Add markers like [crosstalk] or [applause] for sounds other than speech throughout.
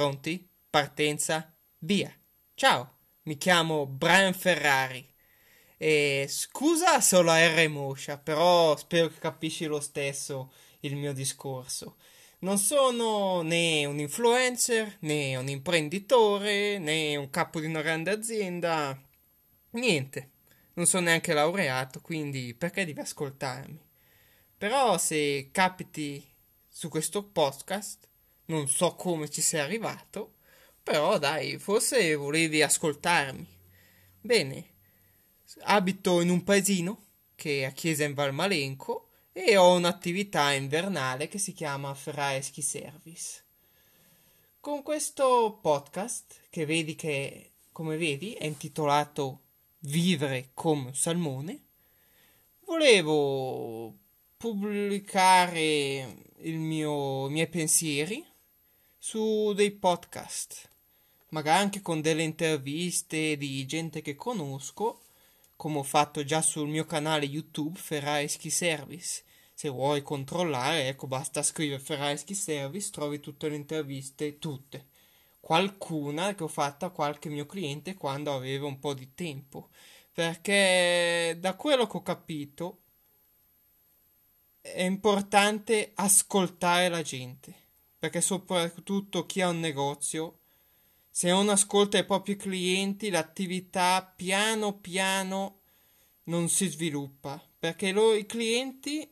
Pronti? Partenza? Via! Ciao, mi chiamo Brian Ferrari. E scusa solo a R Moscia, però spero che capisci lo stesso il mio discorso. Non sono né un influencer, né un imprenditore, né un capo di una grande azienda. Niente. Non sono neanche laureato, quindi perché devi ascoltarmi? Però se capiti su questo podcast, non so come ci sei arrivato, però dai, forse volevi ascoltarmi. Bene, abito in un paesino che è a Chiesa in Valmalenco e ho un'attività invernale che si chiama Ski Service. Con questo podcast, che vedi che, come vedi, è intitolato Vivere come un salmone, volevo pubblicare mio, i miei pensieri su dei podcast, magari anche con delle interviste di gente che conosco, come ho fatto già sul mio canale YouTube Ferrari Ski Service. Se vuoi controllare, ecco, basta scrivere Ferrari Ski Service, trovi tutte le interviste, tutte. Qualcuna che ho fatto a qualche mio cliente quando avevo un po' di tempo. Perché da quello che ho capito è importante ascoltare la gente perché soprattutto chi ha un negozio, se non ascolta i propri clienti, l'attività piano piano non si sviluppa, perché loro, i clienti,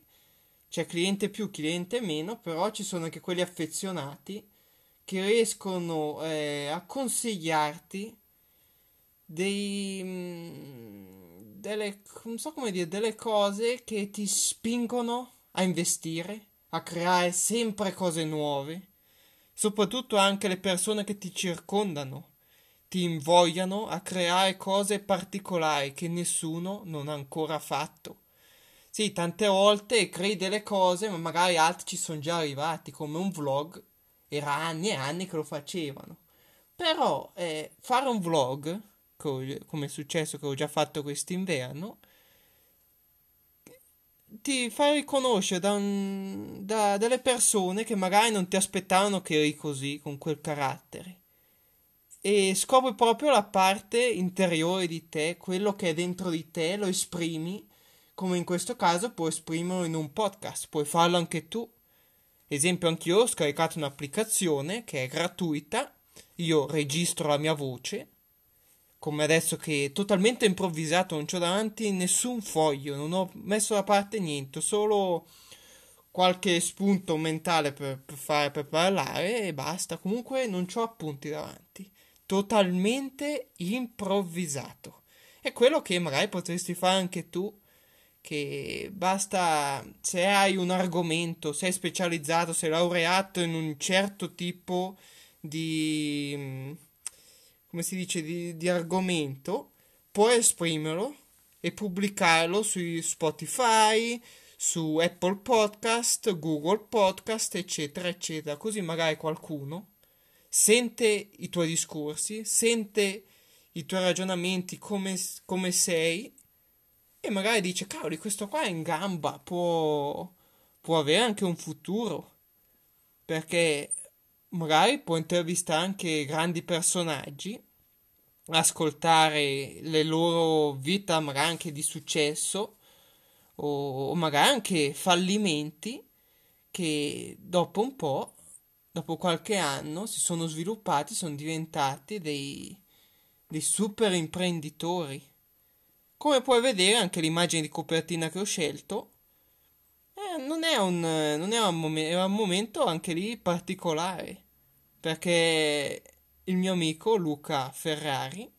c'è cliente più, cliente meno, però ci sono anche quelli affezionati che riescono eh, a consigliarti dei, mm, delle, so dire, delle cose che ti spingono a investire a creare sempre cose nuove, soprattutto anche le persone che ti circondano ti invogliano a creare cose particolari che nessuno non ha ancora fatto. Sì, tante volte crei delle cose, ma magari altri ci sono già arrivati, come un vlog, era anni e anni che lo facevano. Però eh, fare un vlog, come è successo che ho già fatto quest'inverno, ti fa riconoscere da, un, da delle persone che magari non ti aspettavano che eri così, con quel carattere. E scopri proprio la parte interiore di te, quello che è dentro di te, lo esprimi, come in questo caso puoi esprimerlo in un podcast, puoi farlo anche tu. Esempio, anch'io ho scaricato un'applicazione che è gratuita, io registro la mia voce come adesso che totalmente improvvisato, non ho davanti nessun foglio, non ho messo da parte niente, solo qualche spunto mentale per, per, fare, per parlare e basta. Comunque non ho appunti davanti, totalmente improvvisato. È quello che magari potresti fare anche tu, che basta se hai un argomento, sei specializzato, sei laureato in un certo tipo di come si dice, di, di argomento, puoi esprimerlo e pubblicarlo su Spotify, su Apple Podcast, Google Podcast, eccetera, eccetera. Così magari qualcuno sente i tuoi discorsi, sente i tuoi ragionamenti come, come sei e magari dice, cavoli, questo qua è in gamba, può, può avere anche un futuro. Perché magari può intervistare anche grandi personaggi, ascoltare le loro vite magari anche di successo o, o magari anche fallimenti che dopo un po', dopo qualche anno, si sono sviluppati, sono diventati dei, dei super imprenditori. Come puoi vedere anche l'immagine di copertina che ho scelto eh, non è un, non è un, mom- è un momento anche lì particolare, perché il mio amico Luca Ferrari,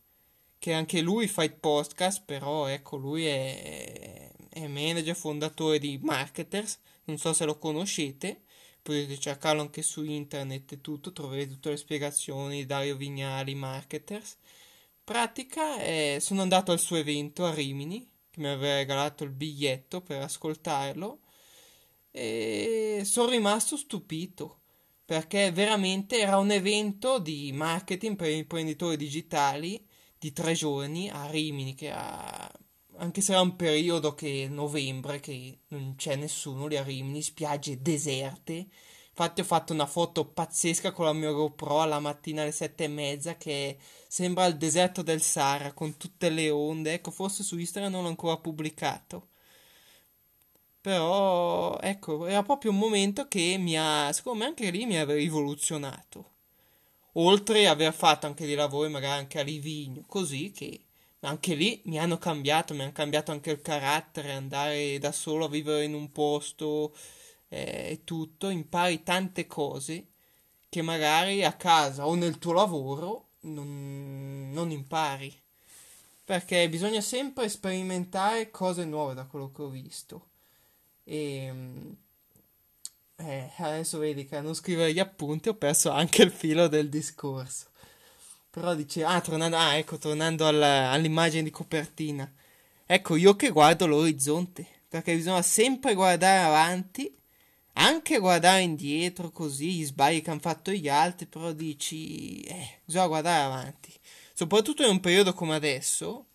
che anche lui fa il podcast, però ecco, lui è, è manager, fondatore di Marketers, non so se lo conoscete, potete cercarlo anche su internet e tutto, troverete tutte le spiegazioni, Dario Vignali, Marketers. Pratica, eh, sono andato al suo evento a Rimini, che mi aveva regalato il biglietto per ascoltarlo e sono rimasto stupito perché veramente era un evento di marketing per imprenditori digitali di tre giorni a Rimini, che ha, anche se era un periodo che novembre, che non c'è nessuno lì a Rimini, spiagge deserte, Infatti ho fatto una foto pazzesca con la mia GoPro alla mattina alle sette e mezza che sembra il deserto del Sahara con tutte le onde. Ecco, forse su Instagram non l'ho ancora pubblicato. Però, ecco, era proprio un momento che mi ha, secondo me anche lì mi ha rivoluzionato. Oltre a aver fatto anche dei lavori magari anche a Livigno, così che anche lì mi hanno cambiato, mi hanno cambiato anche il carattere, andare da solo a vivere in un posto eh, e tutto, impari tante cose che magari a casa o nel tuo lavoro non, non impari. Perché bisogna sempre sperimentare cose nuove da quello che ho visto. E eh, adesso vedi che a non scrivere gli appunti ho perso anche il filo del discorso. Però dice, ah, tornando, ah, ecco, tornando alla, all'immagine di copertina. Ecco, io che guardo l'orizzonte, perché bisogna sempre guardare avanti, anche guardare indietro, così, gli sbagli che hanno fatto gli altri, però dici, eh, bisogna guardare avanti. Soprattutto in un periodo come adesso,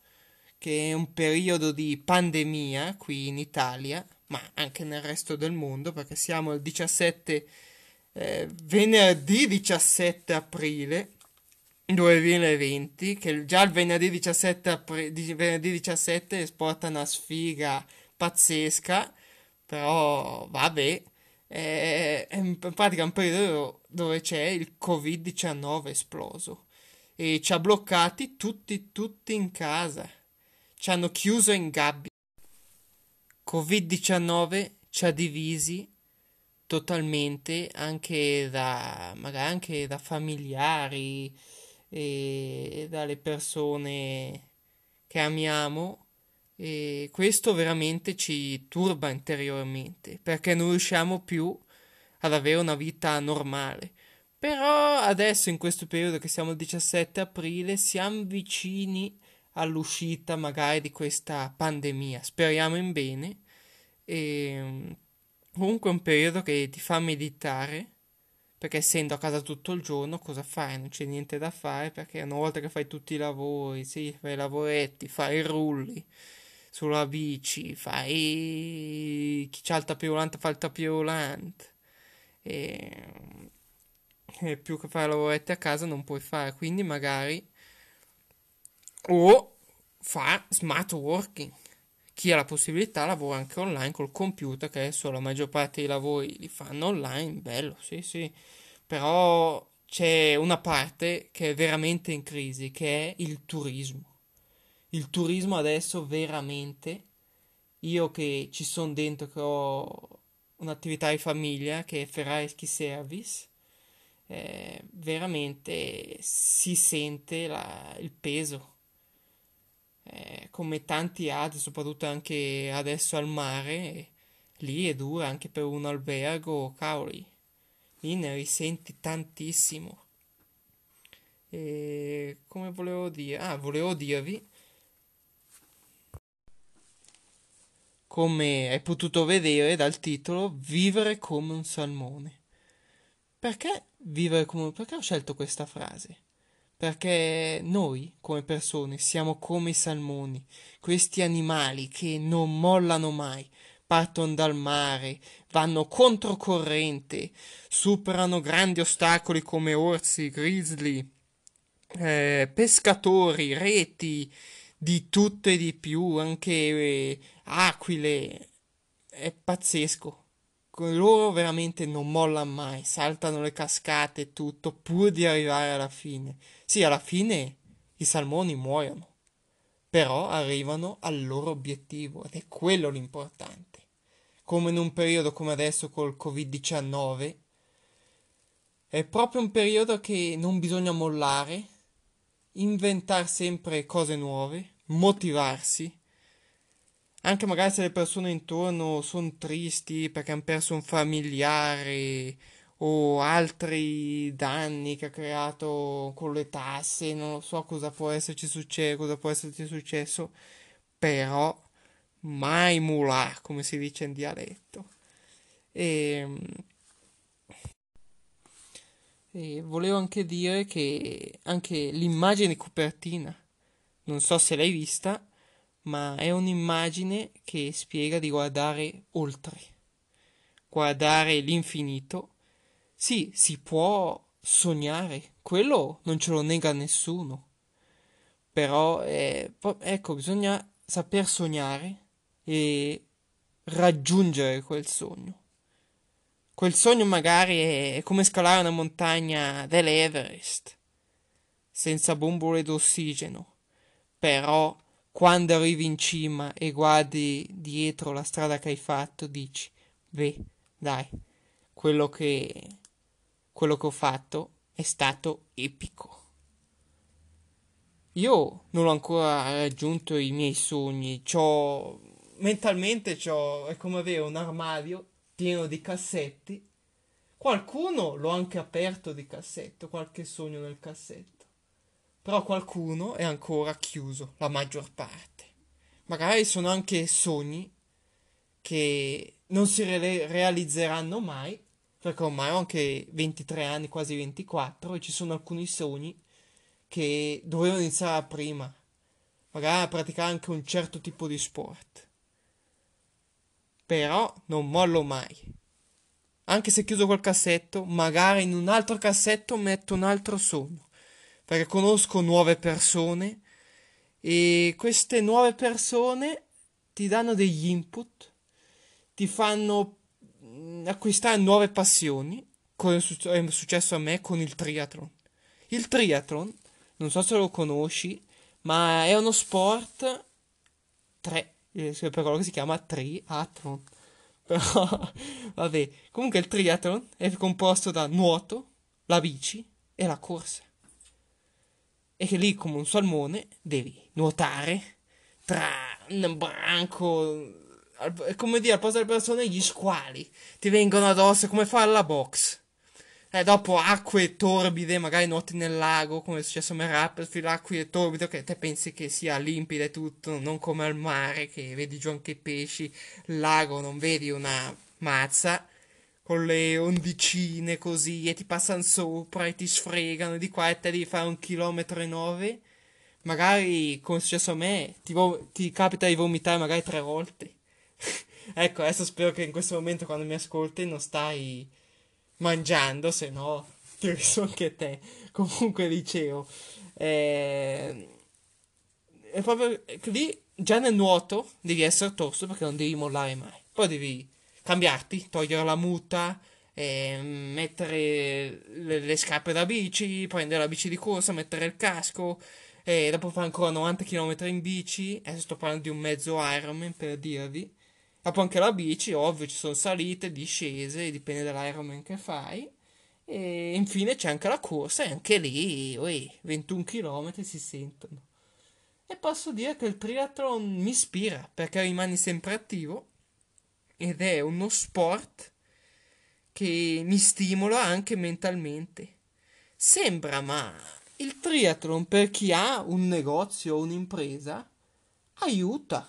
che è un periodo di pandemia qui in Italia, ma anche nel resto del mondo, perché siamo il 17, eh, venerdì 17 aprile 2020, che già il venerdì 17, apri- venerdì 17 esporta una sfiga pazzesca, però vabbè, è, è in pratica un periodo dove c'è il Covid-19 esploso e ci ha bloccati tutti, tutti in casa, ci hanno chiuso in gabbia. Covid-19 ci ha divisi totalmente anche da magari anche da familiari e dalle persone che amiamo e questo veramente ci turba interiormente perché non riusciamo più ad avere una vita normale. Però adesso in questo periodo che siamo il 17 aprile siamo vicini all'uscita magari di questa pandemia. Speriamo in bene. E comunque è un periodo che ti fa meditare. Perché essendo a casa tutto il giorno, cosa fai? Non c'è niente da fare perché una volta che fai tutti i lavori, sì, fai i lavoretti, fai i rulli sulla bici, fai chi c'ha il tapirulante fa il tapirulante. E... e più che fare lavoretti a casa non puoi fare, quindi magari o fa smart working. Chi ha la possibilità lavora anche online col computer, che adesso la maggior parte dei lavori li fanno online, bello, sì, sì. Però c'è una parte che è veramente in crisi, che è il turismo. Il turismo adesso veramente, io che ci sono dentro, che ho un'attività di famiglia che è Ferrari Ski Service, eh, veramente si sente la, il peso eh, come tanti altri, soprattutto anche adesso al mare, lì è dura anche per un albergo, cavoli, lì ne risenti tantissimo. E come volevo dire? Ah, volevo dirvi, come hai potuto vedere dal titolo, vivere come un salmone. Perché vivere come... Perché ho scelto questa frase? Perché noi come persone siamo come i salmoni, questi animali che non mollano mai, partono dal mare, vanno controcorrente, superano grandi ostacoli come orsi, grizzly, eh, pescatori, reti, di tutto e di più, anche eh, aquile. È pazzesco loro veramente non mollano mai, saltano le cascate e tutto pur di arrivare alla fine. Sì, alla fine i salmoni muoiono, però arrivano al loro obiettivo ed è quello l'importante. Come in un periodo come adesso col Covid-19, è proprio un periodo che non bisogna mollare, inventare sempre cose nuove, motivarsi anche magari se le persone intorno sono tristi perché hanno perso un familiare o altri danni che ha creato con le tasse, non so cosa può esserci successo, cosa può esserci successo, però mai mulà, come si dice in dialetto. E, e volevo anche dire che anche l'immagine di copertina, non so se l'hai vista, ma è un'immagine che spiega di guardare oltre, guardare l'infinito, sì, si può sognare, quello non ce lo nega nessuno. Però, eh, ecco, bisogna saper sognare e raggiungere quel sogno. Quel sogno magari è come scalare una montagna dell'Everest, senza bombole d'ossigeno, però quando arrivi in cima e guardi dietro la strada che hai fatto, dici, beh, dai, quello che, quello che ho fatto è stato epico. Io non ho ancora raggiunto i miei sogni, c'ho, mentalmente c'ho, è come avere un armadio pieno di cassetti. Qualcuno l'ho anche aperto di cassetto, qualche sogno nel cassetto. Però qualcuno è ancora chiuso, la maggior parte. Magari sono anche sogni che non si re- realizzeranno mai, perché ormai ho anche 23 anni, quasi 24, e ci sono alcuni sogni che dovevano iniziare prima. Magari a praticare anche un certo tipo di sport però non mollo mai. Anche se chiuso quel cassetto, magari in un altro cassetto metto un altro sogno, perché conosco nuove persone e queste nuove persone ti danno degli input, ti fanno mm, acquistare nuove passioni, come è successo a me con il triathlon. Il triathlon, non so se lo conosci, ma è uno sport 3 eh, per quello che si chiama triathlon. [laughs] Però, vabbè, comunque il triathlon è composto da nuoto, la bici e la corsa. E che lì, come un salmone, devi nuotare tra un branco. È come dire, al posto delle persone, gli squali ti vengono addosso come fare la box eh, dopo acque torbide, magari nuoti nel lago, come è successo a Rapperfield, acque torbide che te pensi che sia limpide tutto, non come al mare, che vedi giù anche i pesci, il lago non vedi una mazza, con le ondicine così, e ti passano sopra e ti sfregano di qua e te devi fare un chilometro e nove. Magari, come è successo a me, ti, vo- ti capita di vomitare magari tre volte. [laughs] ecco, adesso spero che in questo momento quando mi ascolti non stai mangiando, se no ti riso anche te. [laughs] Comunque dicevo, eh, è proprio lì già nel nuoto devi essere tosto perché non devi mollare mai. Poi devi cambiarti, togliere la muta, eh, mettere le, le, scarpe da bici, prendere la bici di corsa, mettere il casco. E dopo fare ancora 90 km in bici. Adesso sto parlando di un mezzo Ironman per dirvi. Dopo anche la bici, ovvio, ci sono salite, discese, dipende dall'Ironman che fai. E infine c'è anche la corsa e anche lì, ui, 21 km si sentono. E posso dire che il triathlon mi ispira perché rimani sempre attivo ed è uno sport che mi stimola anche mentalmente. Sembra, ma il triathlon per chi ha un negozio o un'impresa aiuta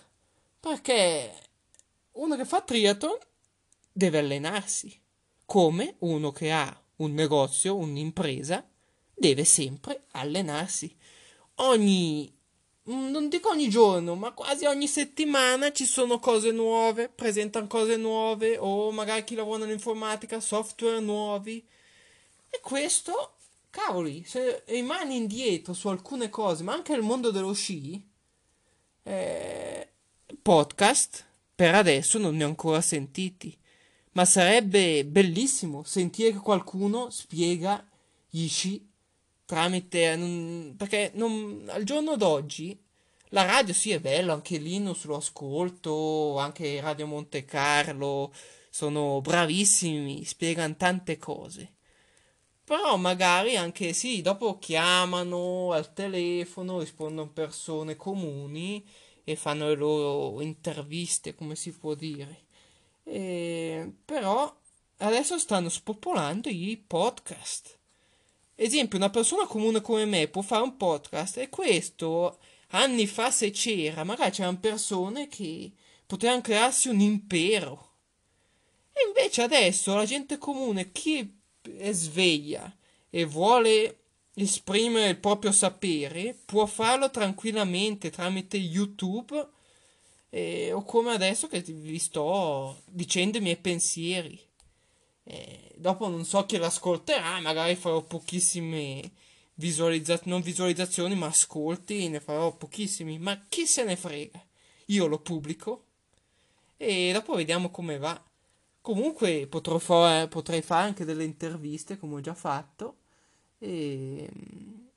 perché uno che fa triathlon deve allenarsi, come uno che ha un negozio, un'impresa, deve sempre allenarsi. Ogni, non dico ogni giorno, ma quasi ogni settimana ci sono cose nuove, presentano cose nuove, o magari chi lavora nell'informatica, software nuovi. E questo, cavoli, se rimani indietro su alcune cose, ma anche nel mondo dello sci, eh, podcast, per adesso non ne ho ancora sentiti, ma sarebbe bellissimo sentire che qualcuno spiega gli sci tramite... Non, perché non, al giorno d'oggi la radio sì è bella, anche Linus lo ascolto, anche Radio Monte Carlo, sono bravissimi, spiegano tante cose. Però magari anche sì, dopo chiamano al telefono, rispondono persone comuni e fanno le loro interviste, come si può dire. E, però adesso stanno spopolando i podcast. Esempio, una persona comune come me può fare un podcast e questo anni fa se c'era, magari c'erano persone che potevano crearsi un impero. E invece adesso la gente comune, chi è sveglia e vuole esprimere il proprio sapere, può farlo tranquillamente tramite YouTube eh, o come adesso che vi sto dicendo i miei pensieri. Eh, dopo non so chi l'ascolterà, magari farò pochissime visualizzazioni, non visualizzazioni, ma ascolti, ne farò pochissimi, ma chi se ne frega. Io lo pubblico e dopo vediamo come va. Comunque potrò fare, potrei fare anche delle interviste, come ho già fatto, e,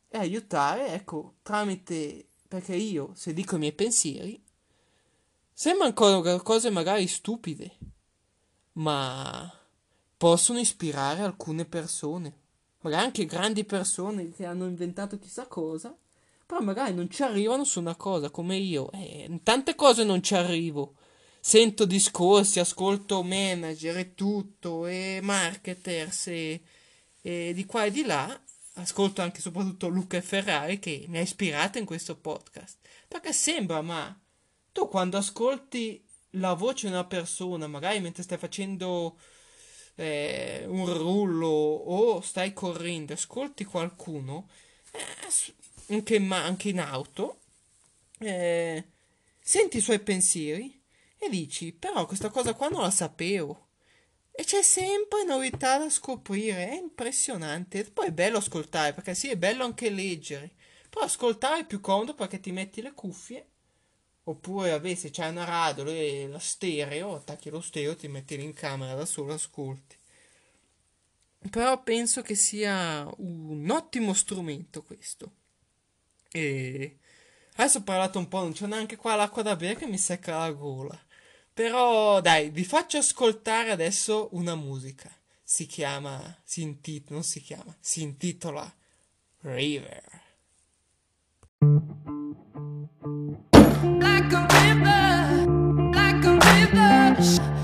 e aiutare, ecco, tramite, perché io, se dico i miei pensieri, sembrano cose magari stupide, ma possono ispirare alcune persone, magari anche grandi persone che hanno inventato chissà cosa, però magari non ci arrivano su una cosa come io, eh, in tante cose non ci arrivo. Sento discorsi, ascolto manager e tutto, e marketers e, e di qua e di là, ascolto anche soprattutto Luca e Ferrari che mi ha ispirato in questo podcast. Perché sembra, ma tu quando ascolti la voce di una persona, magari mentre stai facendo eh, un rullo o stai correndo, ascolti qualcuno, eh, anche, in, anche, in, auto, eh, senti i suoi pensieri e dici, però questa cosa qua non la sapevo. E c'è sempre novità da scoprire, è impressionante. Poi è bello ascoltare, perché sì, è bello anche leggere. Però ascoltare è più comodo perché ti metti le cuffie. Oppure, vabbè, se c'hai una radio e la stereo, attacchi lo stereo, ti metti in camera da solo, ascolti. Però penso che sia un ottimo strumento questo. E adesso ho parlato un po', non c'è neanche qua l'acqua da bere che mi secca la gola. Però dai, vi faccio ascoltare adesso una musica. Si chiama, si intitola, non si chiama, si intitola river, river,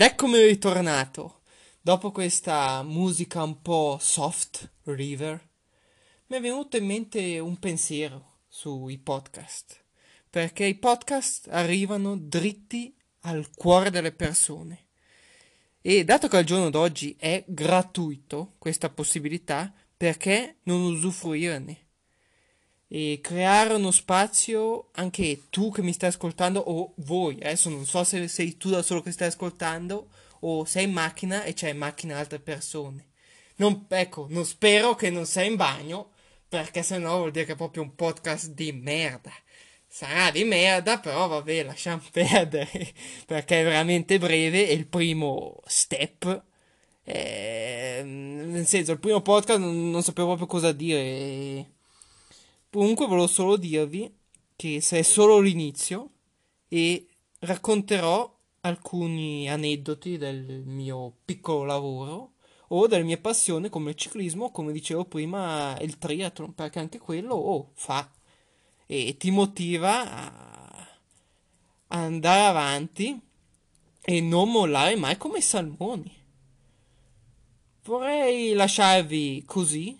Ed eccomi ritornato. Dopo questa musica un po' soft, River, mi è venuto in mente un pensiero sui podcast. Perché i podcast arrivano dritti al cuore delle persone. E dato che al giorno d'oggi è gratuito questa possibilità, perché non usufruirne? E creare uno spazio anche tu che mi stai ascoltando o voi, adesso non so se sei tu da solo che stai ascoltando o sei in macchina e c'è in macchina altre persone. Non, ecco, non spero che non sei in bagno perché sennò vuol dire che è proprio un podcast di merda. Sarà di merda, però vabbè, lasciamo [laughs] perdere perché è veramente breve e il primo step è, nel senso, il primo podcast non, non sapevo proprio cosa dire Comunque volevo solo dirvi che se è solo l'inizio e racconterò alcuni aneddoti del mio piccolo lavoro o delle mie passioni come il ciclismo, come dicevo prima, il triathlon, perché anche quello oh, fa e ti motiva a andare avanti e non mollare mai come i salmoni. Vorrei lasciarvi così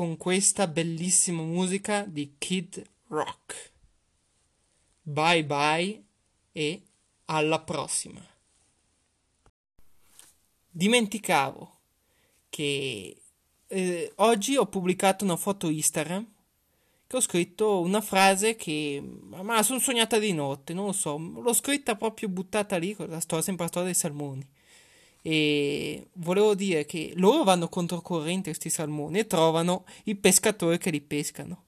con questa bellissima musica di Kid Rock. Bye bye e alla prossima. Dimenticavo che eh, oggi ho pubblicato una foto Instagram che ho scritto una frase che ma sono sognata di notte, non lo so, l'ho scritta proprio buttata lì, la storia, sempre la storia dei salmoni. E volevo dire che loro vanno controcorrente questi salmoni e trovano i pescatori che li pescano.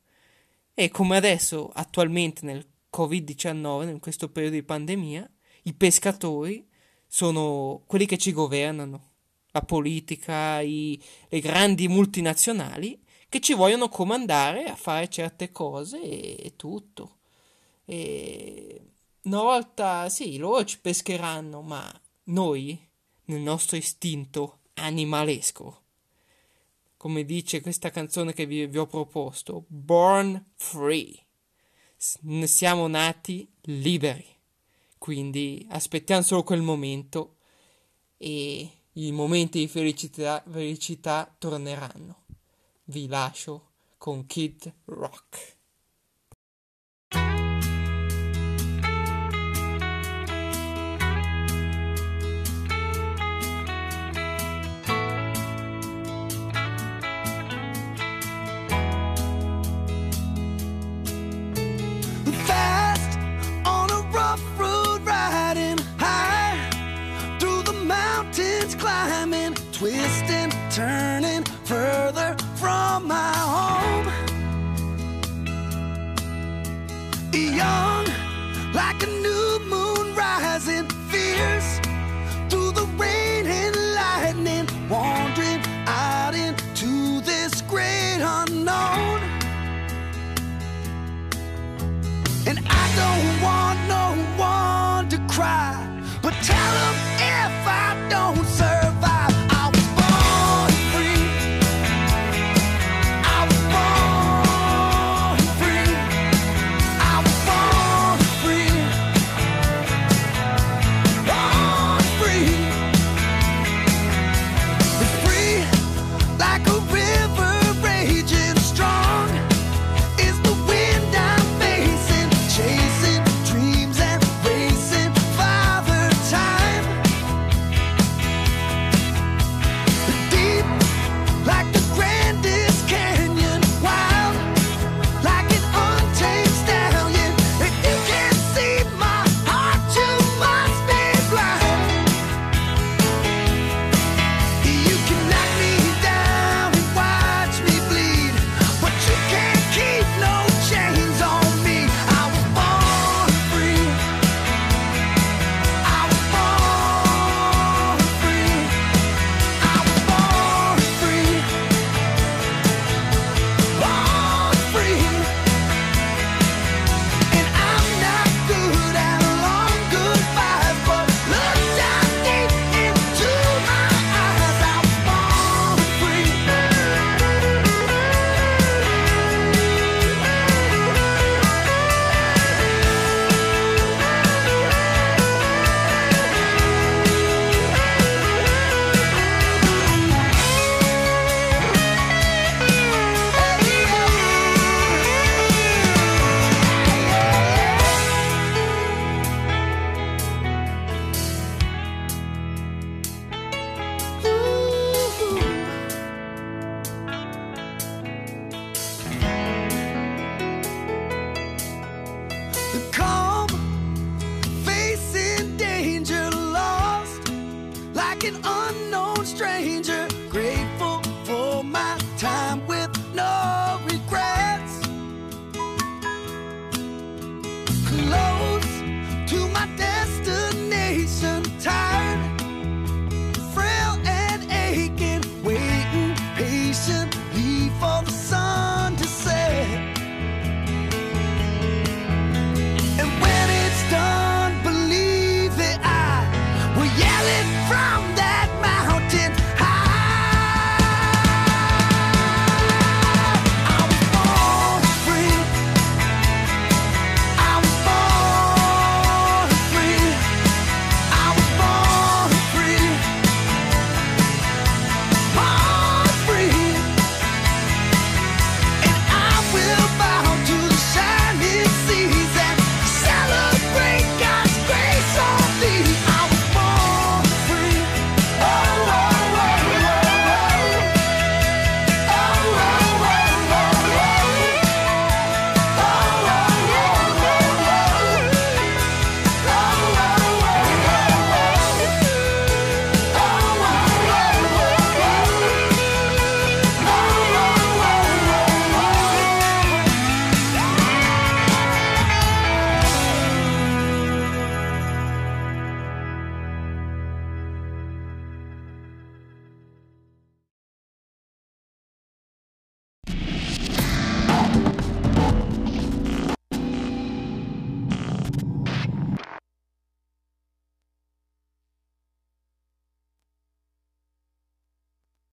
E come adesso, attualmente nel Covid-19, in questo periodo di pandemia, i pescatori sono quelli che ci governano, la politica, i, le grandi multinazionali che ci vogliono comandare a fare certe cose e, e tutto. E una volta sì, loro ci pescheranno, ma noi nel nostro istinto animalesco. Come dice questa canzone che vi, vi ho proposto, Born Free. S- siamo nati liberi. Quindi aspettiamo solo quel momento e i momenti di felicità, felicità torneranno. Vi lascio con Kid Rock.